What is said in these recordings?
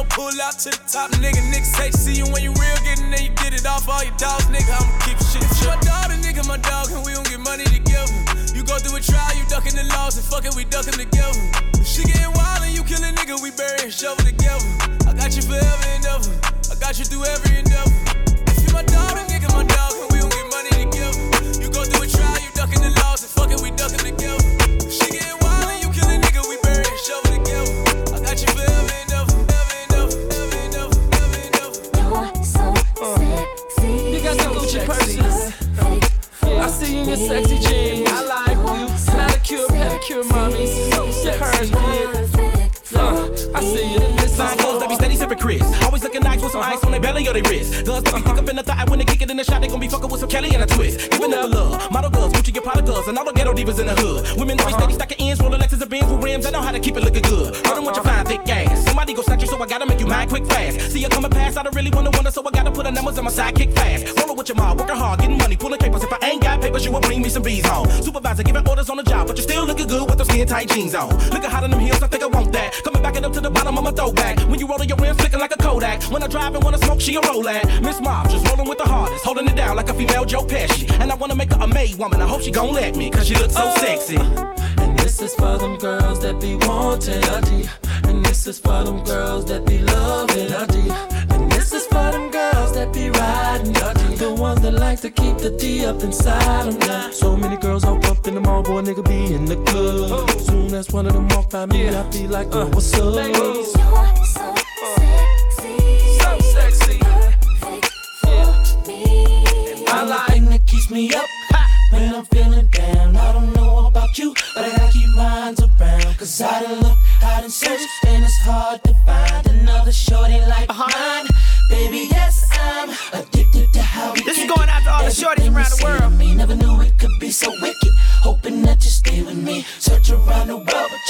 I'ma pull out to the top, nigga. Niggas say, see you when you real, getting there, you get it off all your dogs, nigga. I'ma keep shit. If my daughter, nigga, my dog, and we don't get money together. You go through a trial, you ducking the laws, and fucking we ducking together. She getting wild and you kill a nigga, we bury and shovel together. I got you forever and ever. I got you through every endeavor. If you my daughter, nigga, my dog, and we don't get money together. You go through a trial, you ducking the laws, and fucking we ducking together. Your sexy jeans. I like you. Manicure, pedicure, mommy. So sexy. Uh, I see you. Sign clothes, they be steady sipping Chris. Always looking nice with some ice on their belly or their wrist. Guns that be thick up in the thigh when they kick it in the shot. They gon' be fucking with some Kelly and a twist. Giving up love. Model girls, Gucci get Prada girls, and all the ghetto divas in the hood. Women always steady stacking ends, rolling Lexus and Benz with rims. I know how to keep it looking good. Running with your fine thick ass. Somebody go snatch you, so I gotta you quick fast. See you coming past, I don't really wanna wonder, so I gotta put the numbers on my sidekick fast. Rolling with your mom, working hard, getting money, pulling papers. If I ain't got papers, you will bring me some bees home. Supervisor giving orders on the job, but you still looking good with those skin tight jeans on. Looking hot in them heels, I think I want that. Coming back it up to the bottom of my throwback. When you roll your rims, flicking like a Kodak. When I drive and wanna smoke, she a roll at. Miss Mob, just rolling with the hardest, holding it down like a female Joe Pesci. And I wanna make her a maid woman. I hope she gon' let me, cause she looks so oh. sexy. And this is for them girls that be wanting a D. And this is for them girls that be loving a D. And this is for them girls that be riding a D. The ones that like to keep the D up inside them now. So many girls hop up in the mall, boy, nigga be in the club. Soon as one of them walk by me, I be like, oh, what's up? You're so sexy. So sexy. Perfect for me. I like that keeps me up when I'm feeling down. I don't know about you, but I gotta keep minds around. Cause I done look, I done searched, and it's hard to find another shorty like uh-huh. mine. Baby, yes, I'm addicted to how we This is going out to all the shorties around the world. Me never knew it could be so wicked. Hoping that you stay with me. Search around the world, but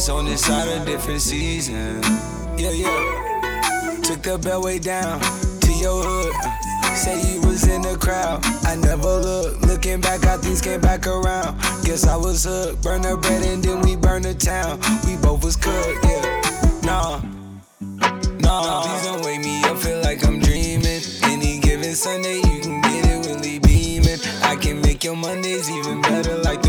Always on this side of different season. Yeah, yeah. Took the bell way down to your hood. Say you was in the crowd. I never looked. Looking back, how things came back around. Guess I was hooked. Burn the bread and then we burn the town. We both was cooked, yeah. Nah. Nah, please don't wake me up, feel like I'm dreaming. Any given Sunday, you can get it really beaming. I can make your Mondays even better like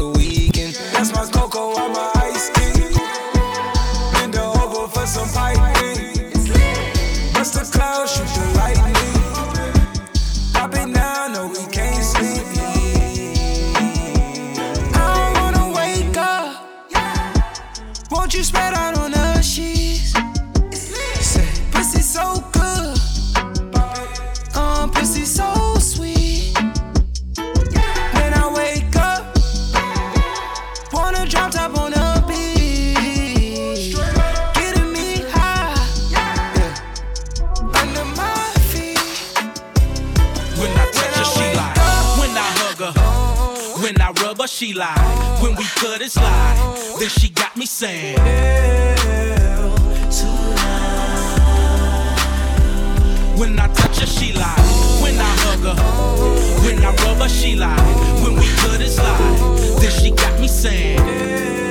saying. When I touch her, she lie. When I hug her, when I rub her, she lie. When we cut it slide, then she got me saying.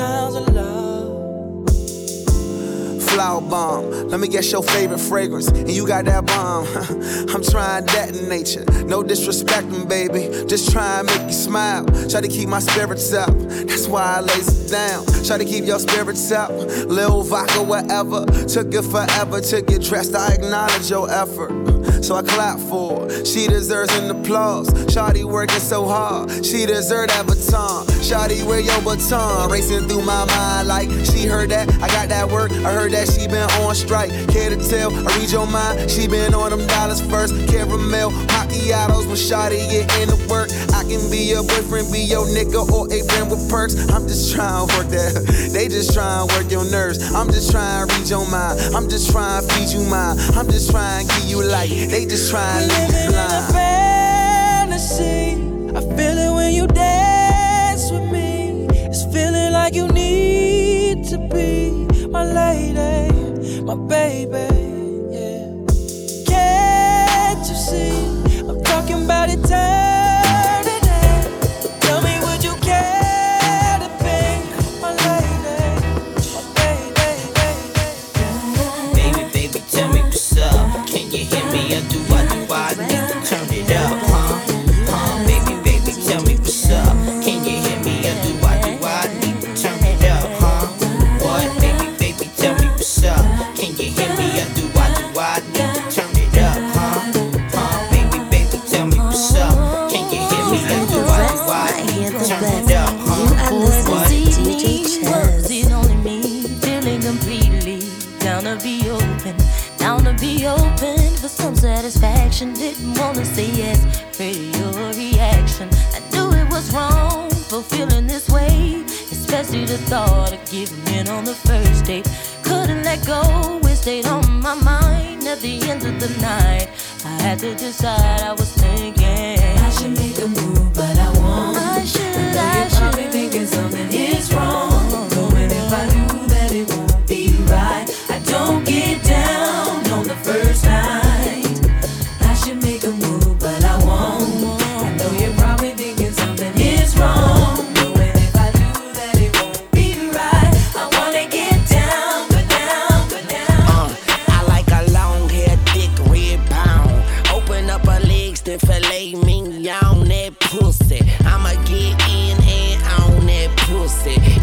Sounds of love. Flower bomb, let me guess your favorite fragrance. And you got that bomb. I'm trying that in nature. No disrespecting, baby. Just try and make you smile. Try to keep my spirits up. That's why I lays it down. Try to keep your spirits up. Lil vodka, whatever. Took it forever to get dressed. I acknowledge your effort. So I clap for her. She deserves an applause. Shawty working so hard. She deserve that Shawty, wear your baton. Racing through my mind like she heard that. I got that work. I heard that she been on strike. Care to tell? I read your mind. She been on them dollars first. Caramel, macchiatos when Shawty get into work. I can be your boyfriend, be your nigga, or a friend with perks. I'm just trying to work that. They just trying to work your nerves. I'm just trying to read your mind. I'm just trying to feed you mine. I'm just trying to give you light. They just trying to leave you in a blind. fantasy. I feel like you need to be my lady, my baby.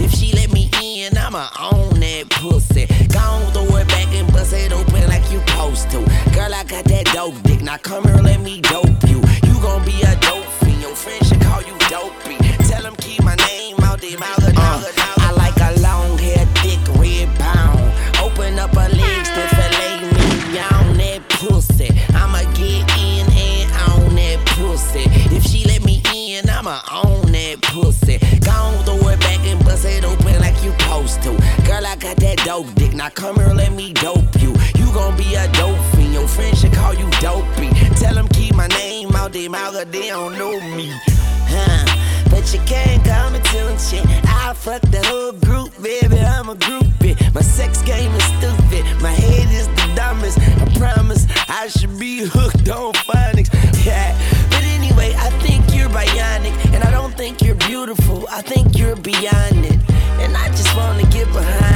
If she let me in, I'ma own that pussy. Gon' throw it back and bust it open like you supposed to. Girl, I got that dope dick. Now come here, let me dope you. You gon' be a dope fiend. Your friends should call you dopey. Tell them keep my name out their mouth. Uh, I like a long hair, thick red pound. Open up her legs, then fillet me on that pussy. I'ma get in and on that pussy. If she let me in, I'ma own that pussy. Gon' dope dick. Now come here, let me dope you. You gon' be a dope fiend. Your friends should call you dopey. Tell them keep my name out their mouth, 'cause they don't know me. Huh. But you can't call me tune shit. I fuck the whole group, baby. I'm a groupie. My sex game is stupid. My head is the dumbest. I promise I should be hooked on phonics. Yeah. But anyway, I think you're bionic. And I don't think you're beautiful. I think you're beyond it. And I just wanna get behind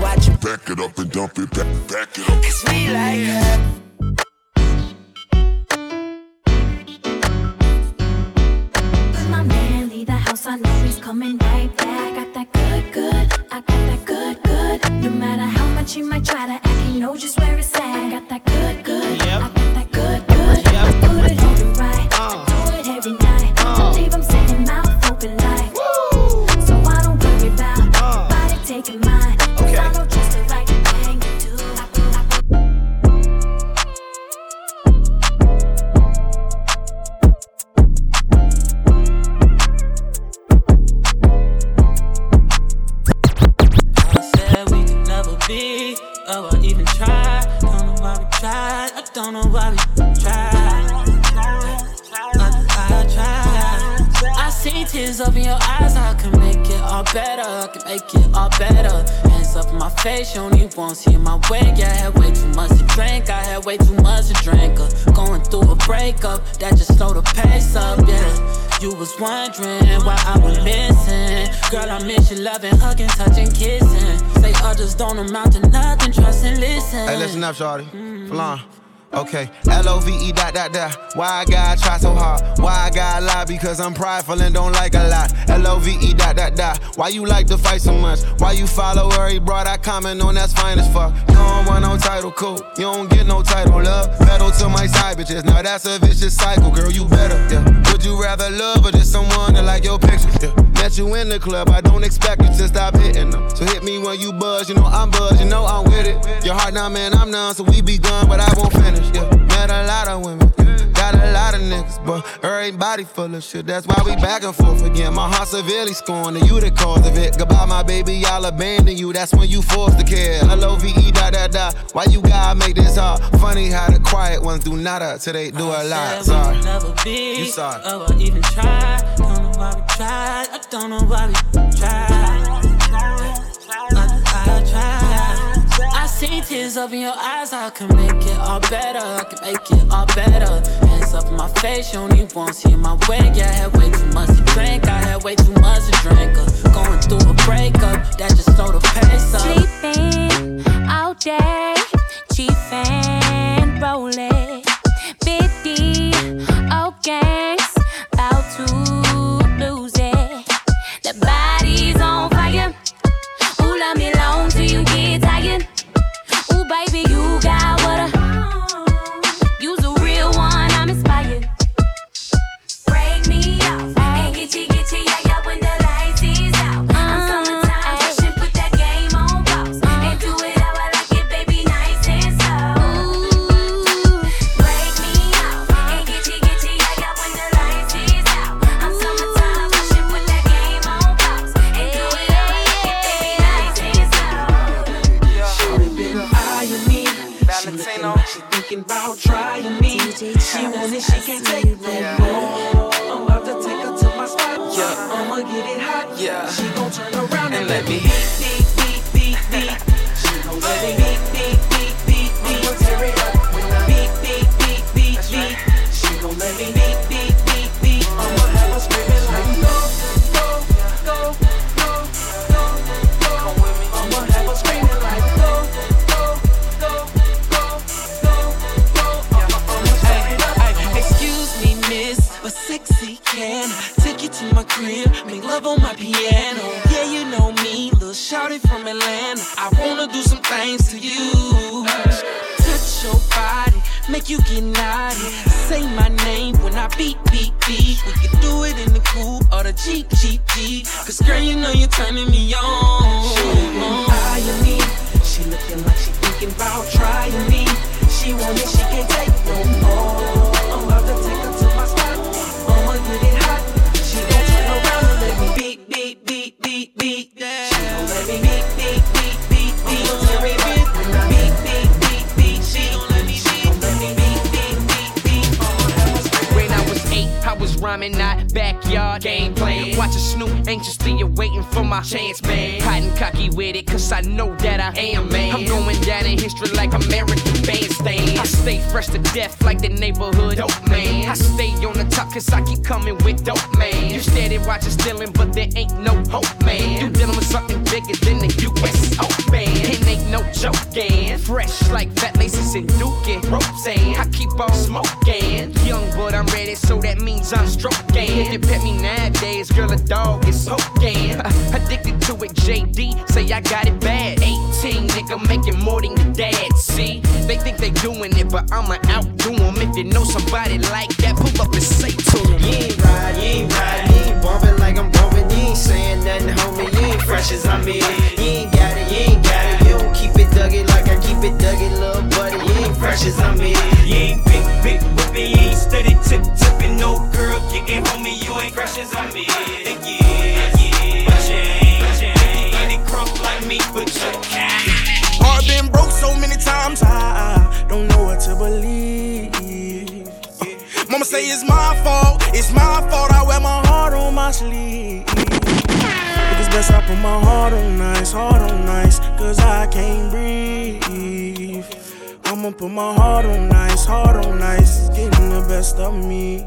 watch you Back it up and dump it back, back it up. Cause we like her. When my man leave the house, I know he's coming right back. Got that good, good. I got that good, good. No matter how much he might try to act, he knows just where it's at. I got that good, tears up in your eyes. I can make it all better. I can make it all better. Hands up in my face, you only won't see my way. Yeah, I had way too much to drink. I had way too much to drink. Uh, going through a breakup that just slowed the pace up. Yeah, you was wondering why I was missing. Girl, I miss you loving, hugging, touching, kissing. Say others don't amount to nothing. Trust and listen. Hey, listen up, shorty. Flan. Okay, L-O-V-E dot dot dot. Why I gotta try so hard? Why I gotta lie? Because I'm prideful and don't like a lot. L-O-V-E dot dot dot. Why you like to fight so much? Why you follow every broad I comment on? That's fine as fuck. You don't want no title, cool. You don't get no title, love. Pedal to my side bitches. Now that's a vicious cycle, girl. You better, yeah. Would you rather love or just someone that like your pictures? Yeah. Met you in the club, I don't expect you to stop hitting them. So hit me when you buzz, you know I'm buzz, you know I'm with it. Your heart now, man, I'm none, so we begun, but I won't finish. Yeah, met a lot of women, got a lot of niggas, but everybody full of shit. That's why we back and forth again. My heart severely scorned, and you the cause of it. Goodbye, my baby, I'll abandon you. That's when you forced to care. L O V E da da da. Why you gotta make this hard? Funny how the quiet ones do nada till they do a lot. Sorry. we'll never be. You sorry. Oh, I even tried. Don't know why we tried. I don't know why we tried. I See tears up in your eyes. I can make it all better. I can make it all better. Hands up in my face. You only won't see my way. Yeah, I had way too much to drink. I had way too much the Jeep, Jeep, Jeep. Cause girl, you know you're turning me on. eyeing me. She looking like she thinking about trying me. She want it, she can't take no more. I'm about to take her to my spot. I'ma get it hot. She gon' turn around and let me beat, beat, beat, beat, beat. She gon' let me beat, beat, beat, beat, beat. Beat, beat, beat, beat, beat. She gon' let me beat, beat, beat, beat. Scream. When I was eight, I was rhyming, not backyard gameplay. Watching Snoop anxiously awaiting for my chance, man. And cocky with it, cause I know that I am, man. I'm going down in history like American bandstand. I stay fresh to death like the neighborhood dope, man. I stay on the top cause I keep coming with dope, man. You steady watching stealing, but there ain't no hope, man. You dealing with something bigger than the US Open. It ain't no joking. Fresh like fat laces and Duke and Roseanne. I keep on smoking. Young, but I'm ready, so that means I'm stroking. Pet me nowadays, girl, a dog is poking. Addicted to it, JD, say I got it bad. 18, nigga, making more than your dad. See, they think they doing it, but I'ma outdo them. If you know somebody like that, pull up and say to them. You ain't ride, you ain't ride, you ain't bumping like I'm bumping. You ain't saying nothing, homie. You ain't fresh as I'm in. You ain't got it, you ain't got it. You don't keep it duggy like I keep it duggy, little buddy. You ain't fresh as I'm in. You ain't big, whipping, you steady tip tipping, no girl kicking, homie, you ain't fresh as I'm in. Yeah, yeah, change. Any crunk like me, but you can't. Heart been broke so many times, I, I don't know what to believe. Mama say it's my fault, it's my fault. I wear my heart on my sleeve. It's best I put my heart on ice, heart on ice, cause I can't breathe. I'ma put my heart on ice, heart on ice, it's getting the best of me.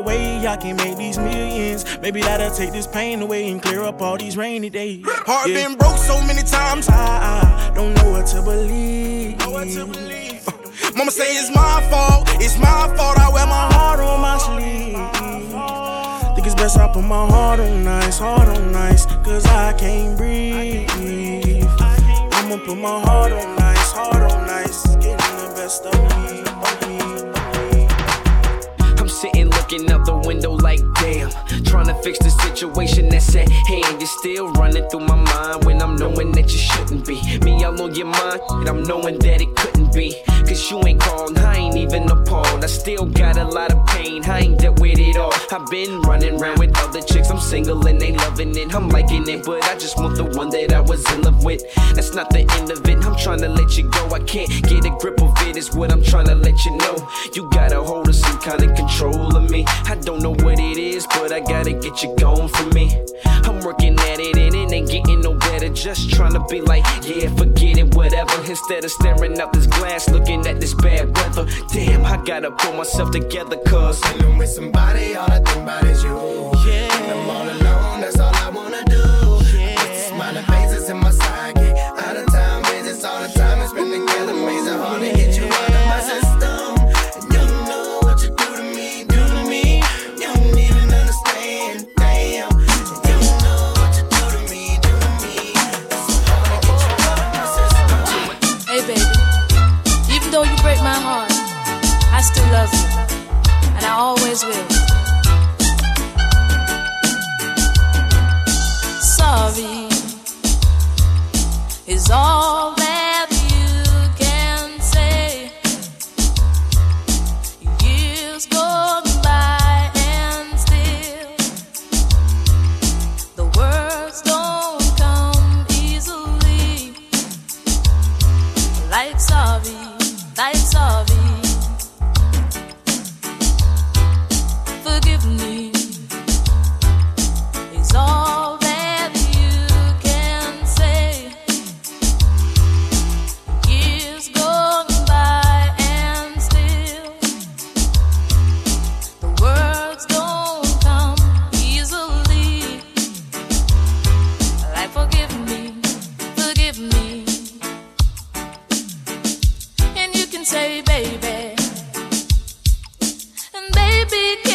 way I can make these millions. Maybe that'll take this pain away and clear up all these rainy days. Heart Yeah. been broke so many times, I, I don't know what to believe. Uh, Mama say it's my fault, it's my fault. I wear my heart on my sleeve. Think it's best I put my heart on ice, heart on ice, cause I can't breathe. I'ma put my heart on ice, heart on ice, getting the best of me. I'm sitting looking out the window like damn. Trying to fix the situation that's at hand. You're still running through my mind when I'm knowing that you shouldn't be. Me all on your mind, and I'm knowing that it couldn't be. Cause you ain't called, I ain't even appalled. I still got a lot of pain, I ain't dealt with it all. I've been running around with other chicks, I'm single and they loving it. I'm liking it, but I just want the one that I was in love with. That's not the end of it, I'm trying to let you go. I can't get a grip of it, is what I'm trying to let you know. You got a hold of some kind of control of me. I don't know what it is, but I gotta get you going for me. I'm working at it and it ain't getting no better. Just trying to be like, yeah, forget it, whatever. Instead of staring out this glass, looking at this bad weather. Damn, I gotta pull myself together, cause I'm with somebody, all I think about is you. Yeah. All baby,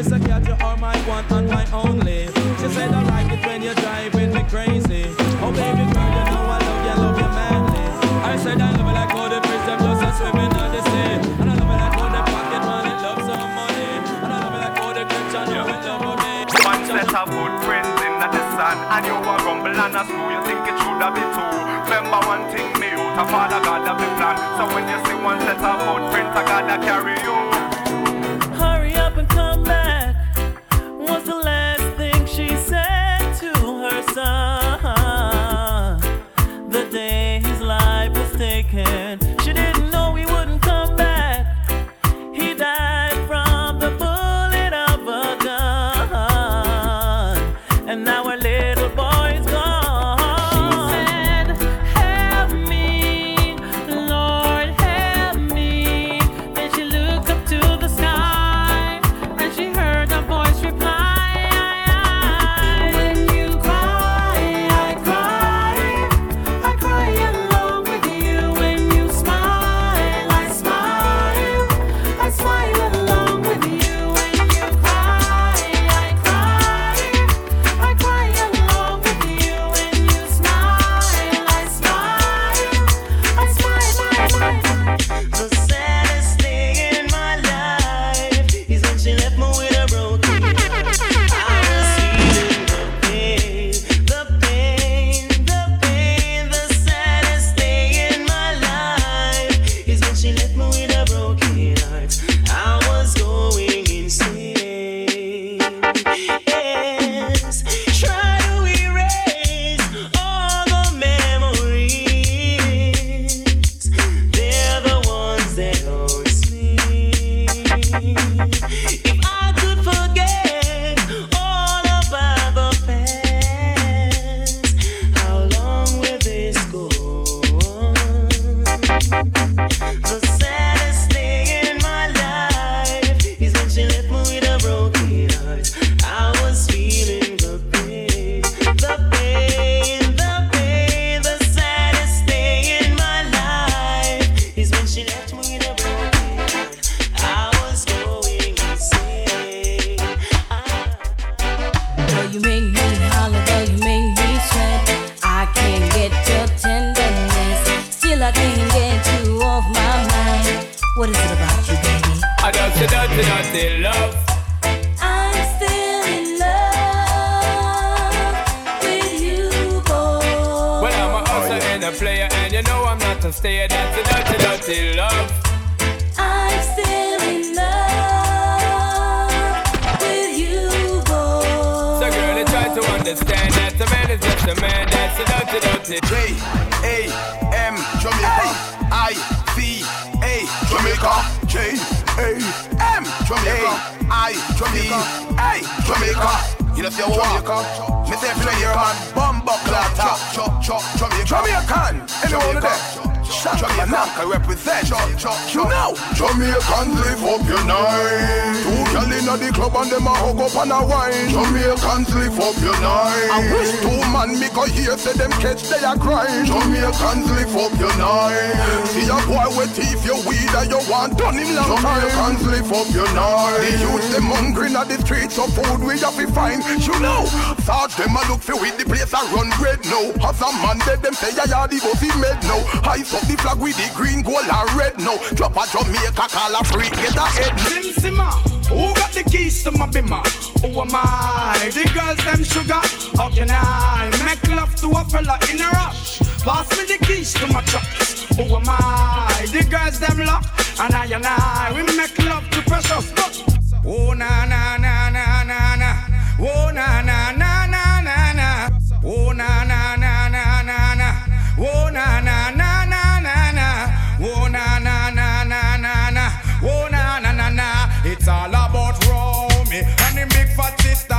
Say Mr. Cat you are my one and my only. She said I like it when you're driving me crazy. Oh baby girl you know I love you, love you madly. I said I love you like all the fish them just a swimming on the sea. And I love you like all the pocket money, love some money. And I love you like all the Christian, you will love me. One set of footprints in the sun And you a rumble and a screw You think it should have been two Remember one thing me out A father God have plan So when you see one set of footprints I gotta carry you up your night. Two gal inna the club and them a hug up and a wine. Jamaicans live up your night. I wish two man me go here say them catch they a grind. Jamaicans live up your night. See a boy with teeth you weed and you want done him long time. Jamaicans live up your night. The youth them hungry inna the streets of food we have to find. You know, Sarge them a look for with the place a run red now. As a man dead them say yeah yeah the bossy made now. Ice up the flag with the green, gold and red now. Drop a Jamaica call a freak get a head. Sim Simma, who got the keys to my bimmer? Who am I? The girls them sugar. How can I make love to a fella in a rush? Pass me the keys to my truck. Who am I? The girls them lock, and I and I we make love to precious. Oh na na na na na na. Oh na na na na na na. Oh na na na na na na. Oh na na na na na na. Oh na na na na na na. Oh na na na na. It's all about Romy and the big fat sister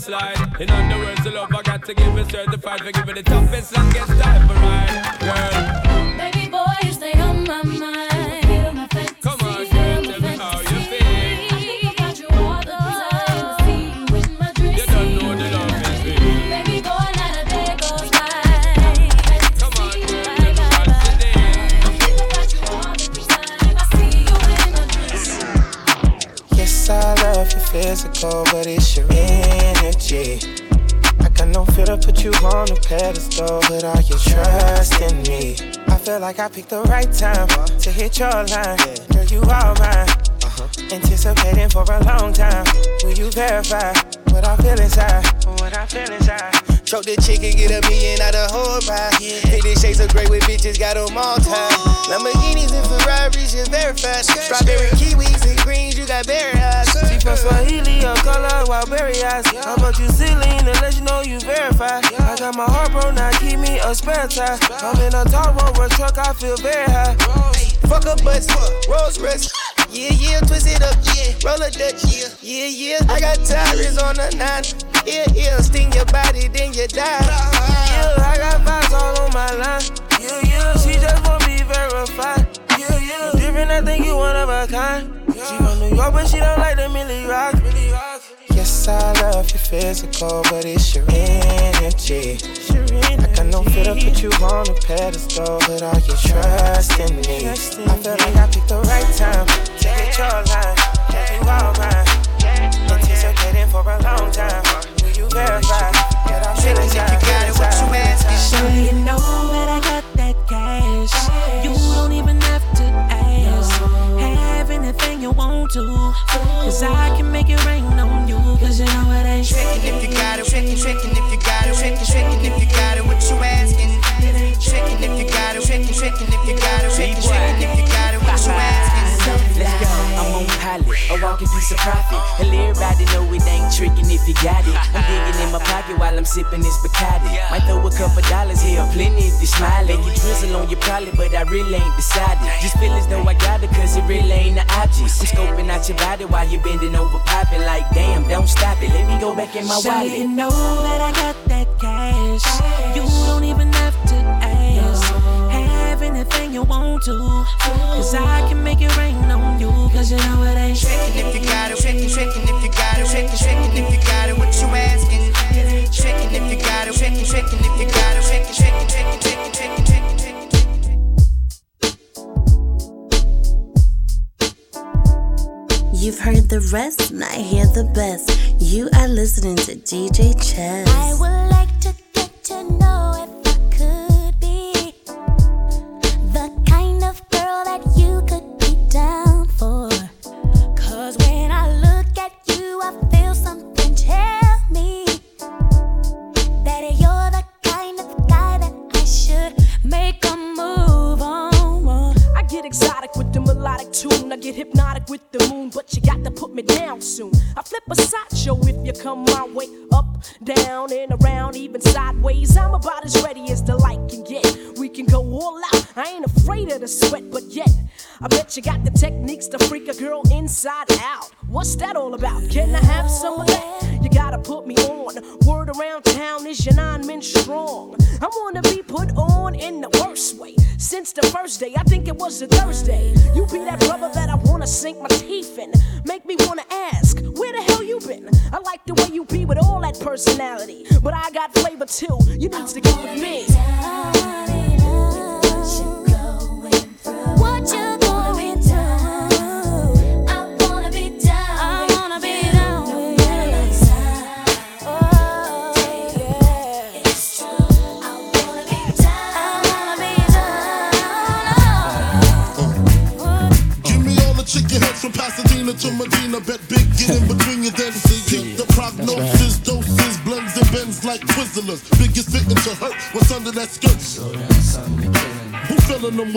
slide. In other words, the love I got to give it certified for giving the toughest, longest I picked the right time to hit your line. Girl, you are mine. Anticipating for a long time. Will you verify what I feel inside? What I feel inside. Choke the chicken, get a million out of whole pie. Think the shades are great with bitches, got them all tied. Lamborghinis and Ferraris, just verified. Strawberry kiwis and greens, you got berry eyes. She from Swahili, her color wild berry eyes. How about you ceiling a spare tire. I'm in a tall rover truck, I feel very high. Fuck a bus, Rolls Royce. Yeah, yeah, twist it up, yeah. Roll a Dutch, yeah, yeah, yeah. I got tires on the nine. Yeah, yeah, sting your body, then you die. Yeah, I got vibes all on my line. Yeah, yeah, she just won't be verified. Yeah, yeah, different, I think you one of a kind. She from New York, but she don't like the Millie Rock. Yes, I love your physical, but it's your energy. I got no fear to put you on a pedestal, but are you trusting me? I feel like I picked the right time to hit your line. Girl, you all mine. Anticipating for a long time. Will you verify that I'm feeling you got it? What you asking? So you know that I got that cash. You don't even have to ask. Anything you want to. Cause I can make it rain on you. Cause you know it ain't Trickin' if you got it, trickin', trickin' if you got it, trickin', trickin' if you got it, what you asking? Trickin' if you got it, trickin', trickin' if you got it, trickin', trickin' if you got it, pilot, a walking piece of profit. And everybody know it ain't tricking if you got it. I'm digging in my pocket while I'm sipping this Bacardi. Might throw a couple dollars here, plenty if you smiling. You drizzle on your probably, but I really ain't decided. Just feel as though I got it, cause it really ain't the object. I'm scoping out your body while you're bending over, popping like damn, don't stop it. Let me go back in my wallet. you know that I got that cash. You don't even have to ask. Have anything you want to. Cause I can make it rain on you. Cause you know it ain't Trickin' if you got it, trickin', trickin' if you got it, trickin', trickin' if you got it, what you asking? Trickin' if you got it, trickin', trickin' if you got it, trickin', trickin', trickin', trickin', trickin', trickin', trickin'. You've heard the rest, and I hear the best. You are listening to DJ Chess.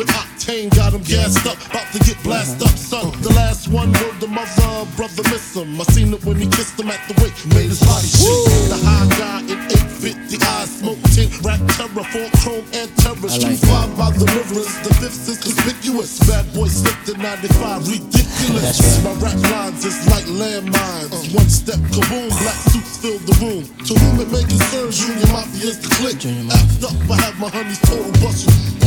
With octane? Got them gassed up, about to get blasted up, son. The last one word the mother, brother miss him. I seen it when he kissed him at the wake, made his body shake. The high guy four chrome and terrorist. True five by the rivers. The fifth is conspicuous. Bad boy slipped in 95. Ridiculous. My rap lines is like landmines. One step kaboom, black suits fill the room. To whom it may concern, Junior Mafia is the click. Act up, I have my honeys total bustle.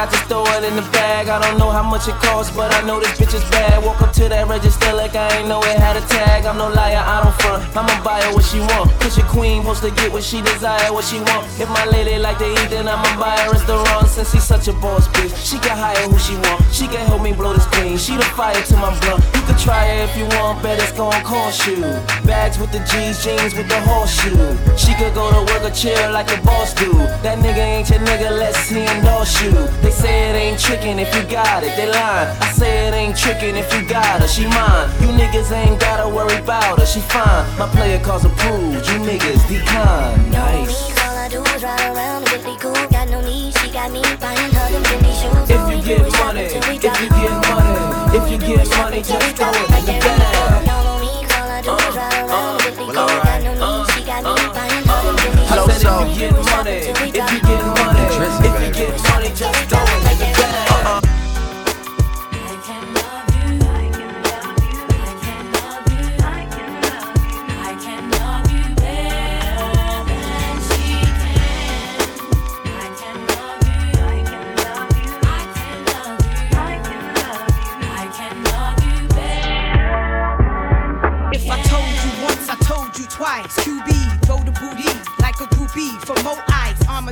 I just throw it in the bag. I don't know how much it costs, but I know this bitch is bad. Walk up to that register like I ain't know it had a tag. I'm no liar, I don't front. I'ma buy her what she want. Cause your queen wants to get what she desire, what she want. If my lady like to eat, then I'ma buy her restaurant. Since she's such a boss bitch, she can hire who she want. She can help me blow this clean. She the fire to my blunt. You can try it if you want, bet it's gon' cost you. Bags with the G's, jeans with the horseshoe. She could go to work or chill like a boss do. That nigga ain't your nigga, let's see endorse you. They say it ain't trickin' if you got it, they lying. I say it ain't trickin' if you got her, she mine. You niggas ain't gotta worry about her, she fine. My player calls approved, you niggas decline. Nice. All I do is ride around Bentley coupe. Got no need, she got me buying her them Fendi shoes. If you get money, if you get money, if you get money, just throw it in the bag. Don't know me, 'cause all I do is uh, ride around the Bentley coupe. Got no need, she got uh, me buying her uh, them Fendi I shoes. said if you get money, if you get money,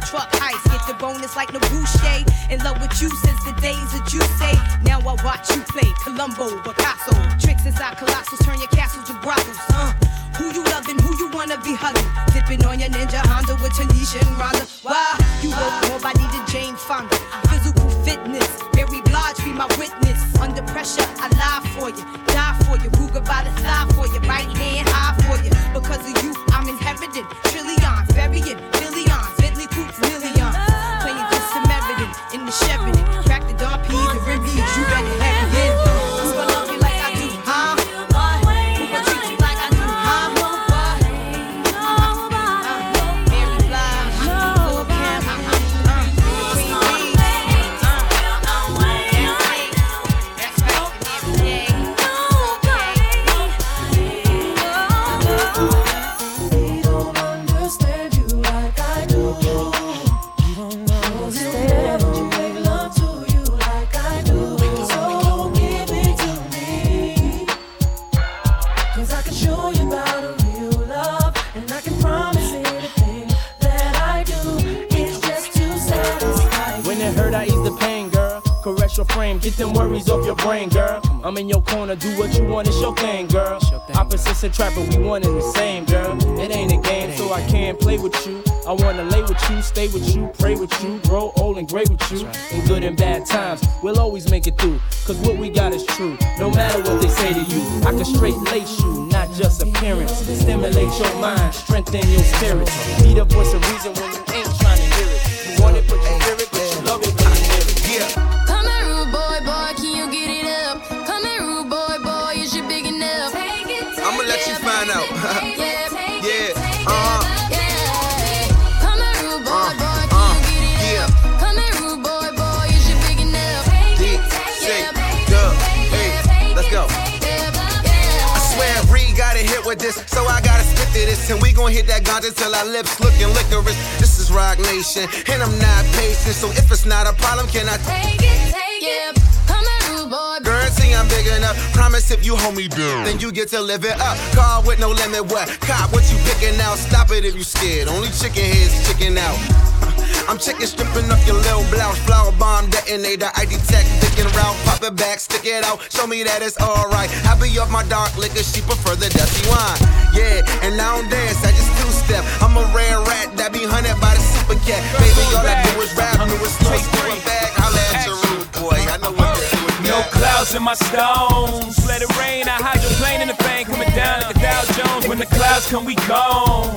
truck ice, get the bonus like the Boucher. In love with you since the days of you. Now I watch you play Columbo, Picasso. Tricks inside colossals, turn your castles to brothels. Uh, who you loving, who you wanna be hugging? Dipping on your ninja Honda with Tanisha and Rhonda. Why? You work more body than Jane Fonda. Physical fitness, Mary Blige be my witness. Under pressure, I lie for you, die for you. Ruger by the side for you, right hand high for you. Because of you, Get them worries off your brain, girl. I'm in your corner, do what you want, it's your thing, girl. Opposites attract, but we one and the same, girl. It ain't a game, so I can't play with you. I wanna lay with you, stay with you, pray with you, grow old and great with you. In good and bad times, we'll always make it through. Cause what we got is true, no matter what they say to you. I can straight lace you, not just appearance. Stimulate your mind, strengthen your spirit. Be the voice of reason when you ain't trying And we gon' hit that ganja till our lips looking licorice. This is Roc Nation, and I'm not patient. So if it's not a problem, can I Take it, take it. Rude boy, Guarantee I'm big enough. Promise if you hold me down, then you get to live it up. Car with no limit, what? Cop, what you picking out? Stop it if you scared. Only chicken heads chicken out. I'm chicken stripping up your little blouse. Flower bomb detonator. I detect picking route. Pop it back, stick it out. Show me that it's alright. I be off my dark liquor. She prefer the dusty wine. Yeah, and I don't dance. I just two step. I'm a rare rat that be hunted by the super cat. Baby, all I do is rap. Do is slow, screw it back. Holla at your rude boy. I know what to do with No clouds in my stones. Let it rain. I hydroplane in the thing coming down like a Dow Jones. When the clouds come, we gone.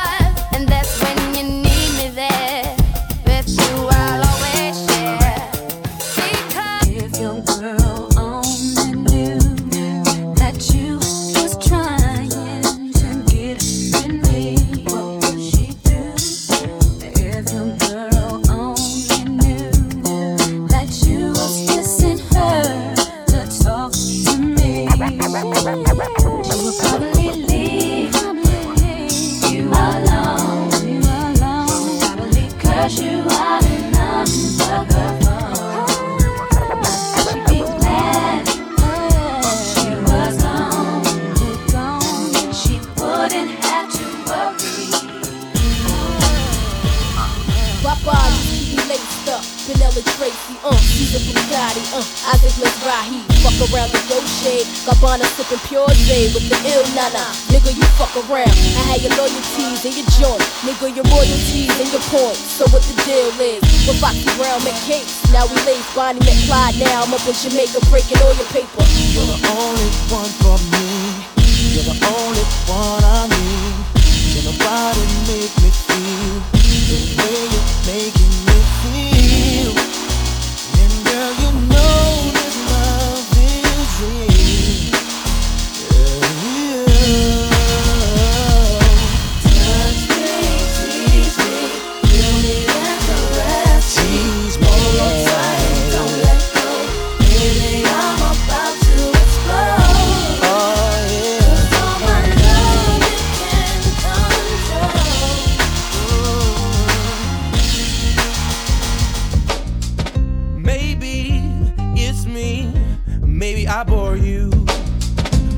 McFly. Now I'm up in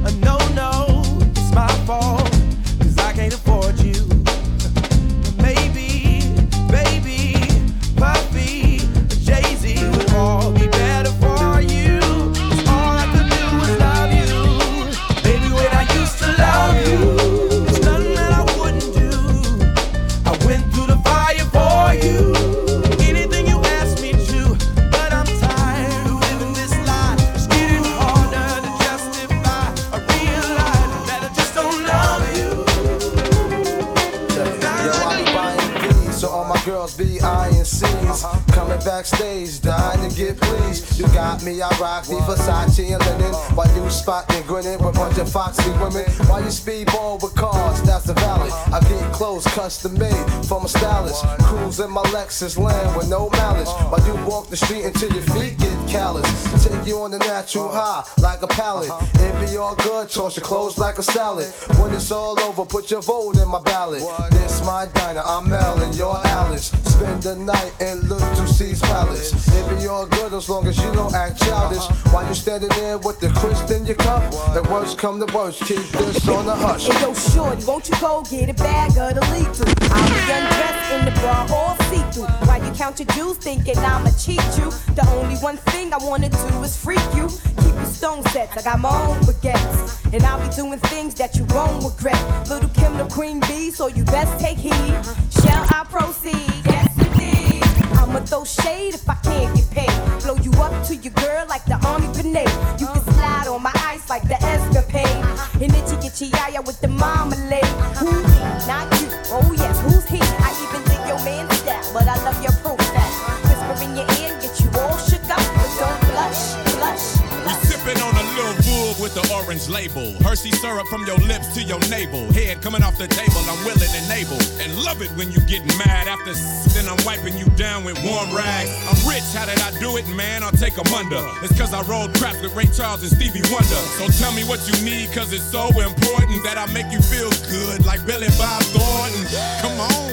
a no no. It's my fault. The Versace and linen. While you spotting, grinning with a bunch of foxy women. Why you speedball with cars, that's the valley. I get clothes custom made from a stylist. Cruise in my Lexus land with no malice. Why you walk the street until your feet get callous. Take you on the natural high like a pallet. Uh-huh. It be all good, toss your clothes like a salad. When it's all over, put your vote in my ballot. This my diner, I'm Mel and you're Alice. Spend the night and Look to See's palace. It be all good as long as you don't act childish. Uh-huh. While you standing there with the crisp in your cup, the worst come to worst, keep this on the hush. Hey, yo, shorty, won't you go get a bag of the lethal? I'll be undressed in the bra all see-through. While you count your jewels, thinking I'ma cheat you. The only one thing I wanna do is freak you. Keep your stone sets, I got my own baguettes. And I'll be doing things that you won't regret. Lil' Kim the queen bee, so you best take heed. Shall I proceed? Yes, indeed. I'ma throw shade if I can't get paid. Blow you up to your girl like the army grenade. Label. Hershey syrup from your lips to your navel. Head coming off the table, I'm willing and able. And love it when you get mad after then I'm wiping you down with warm rags. I'm rich, how did I do it, man? I'll take 'em under. It's cause I rolled crap with Ray Charles and Stevie Wonder. So tell me what you need, cause it's so important that I make you feel good like Billy Bob Thornton. Come on.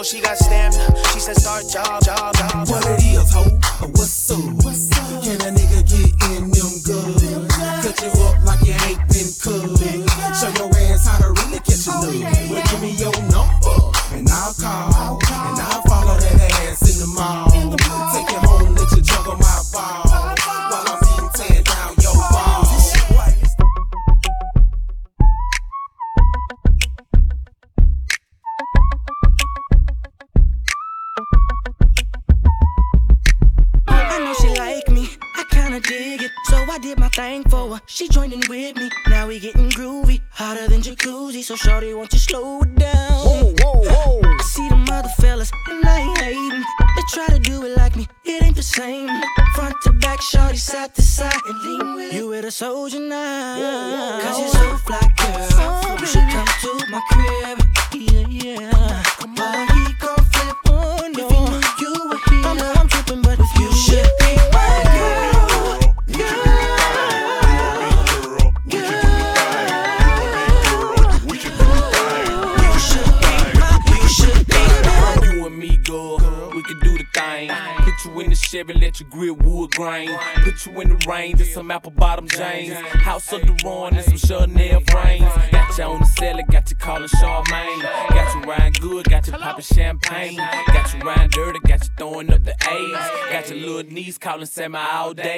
know she got stamina. She said, start job, job, job. What it is, ho? What's up? What's up?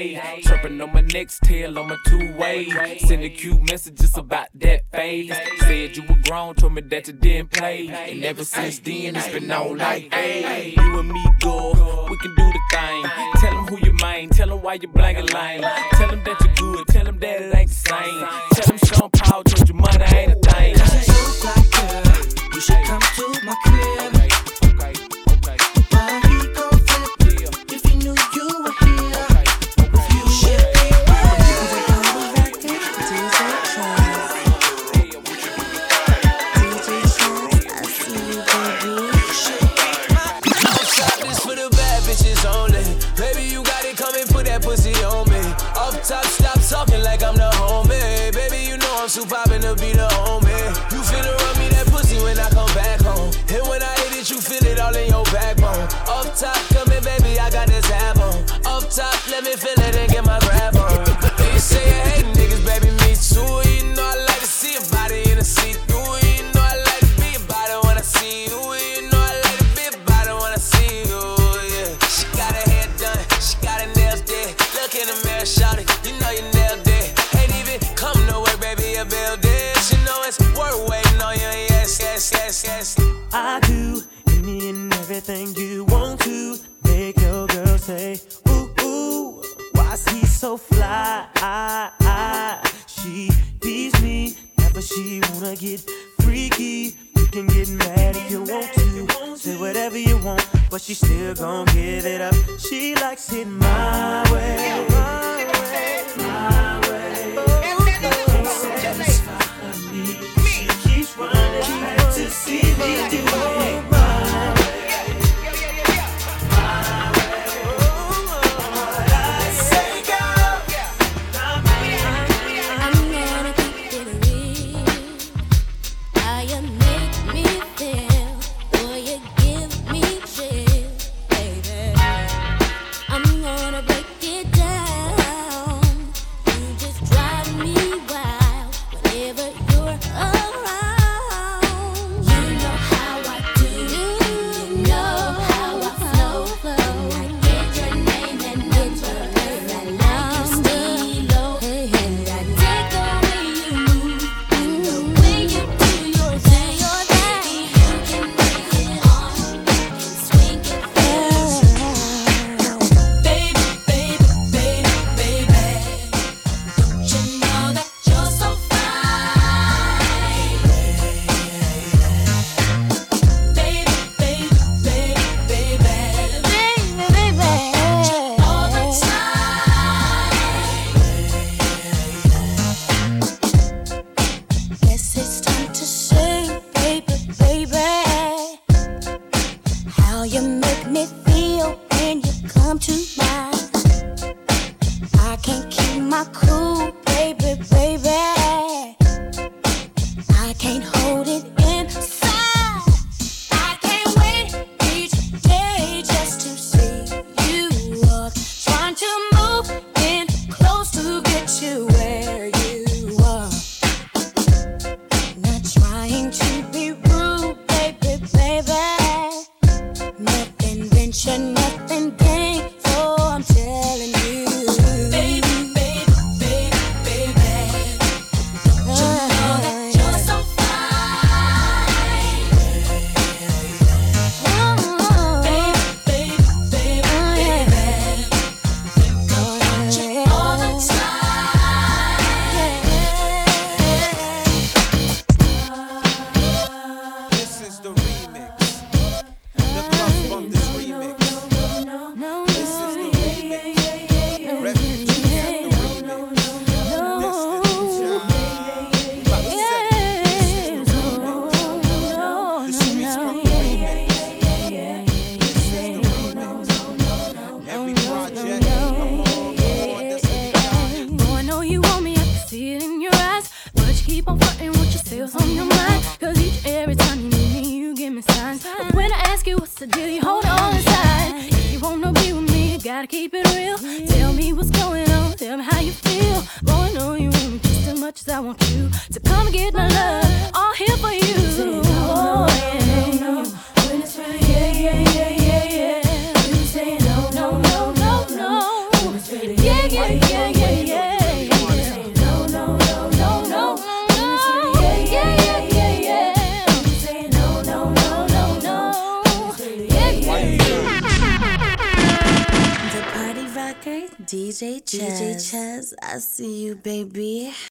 days. Tripping on my next tail on my two ways. Sending cute messages about that phase. Said you were grown, told me that you didn't play. And ever since then, it's been all like, hey, you and me, go. we can do the thing. Tell them who you mind, tell them why you black and lying Tell them that you're good, tell them that it ain't the same. Tell them Sean Paul told your mother ain't a thing. Cause you look like her, you should come to my crib. but she still gon' give it up. She likes it my way. My way. My way. Oh, can't satisfy me. She keeps running back to see me do. into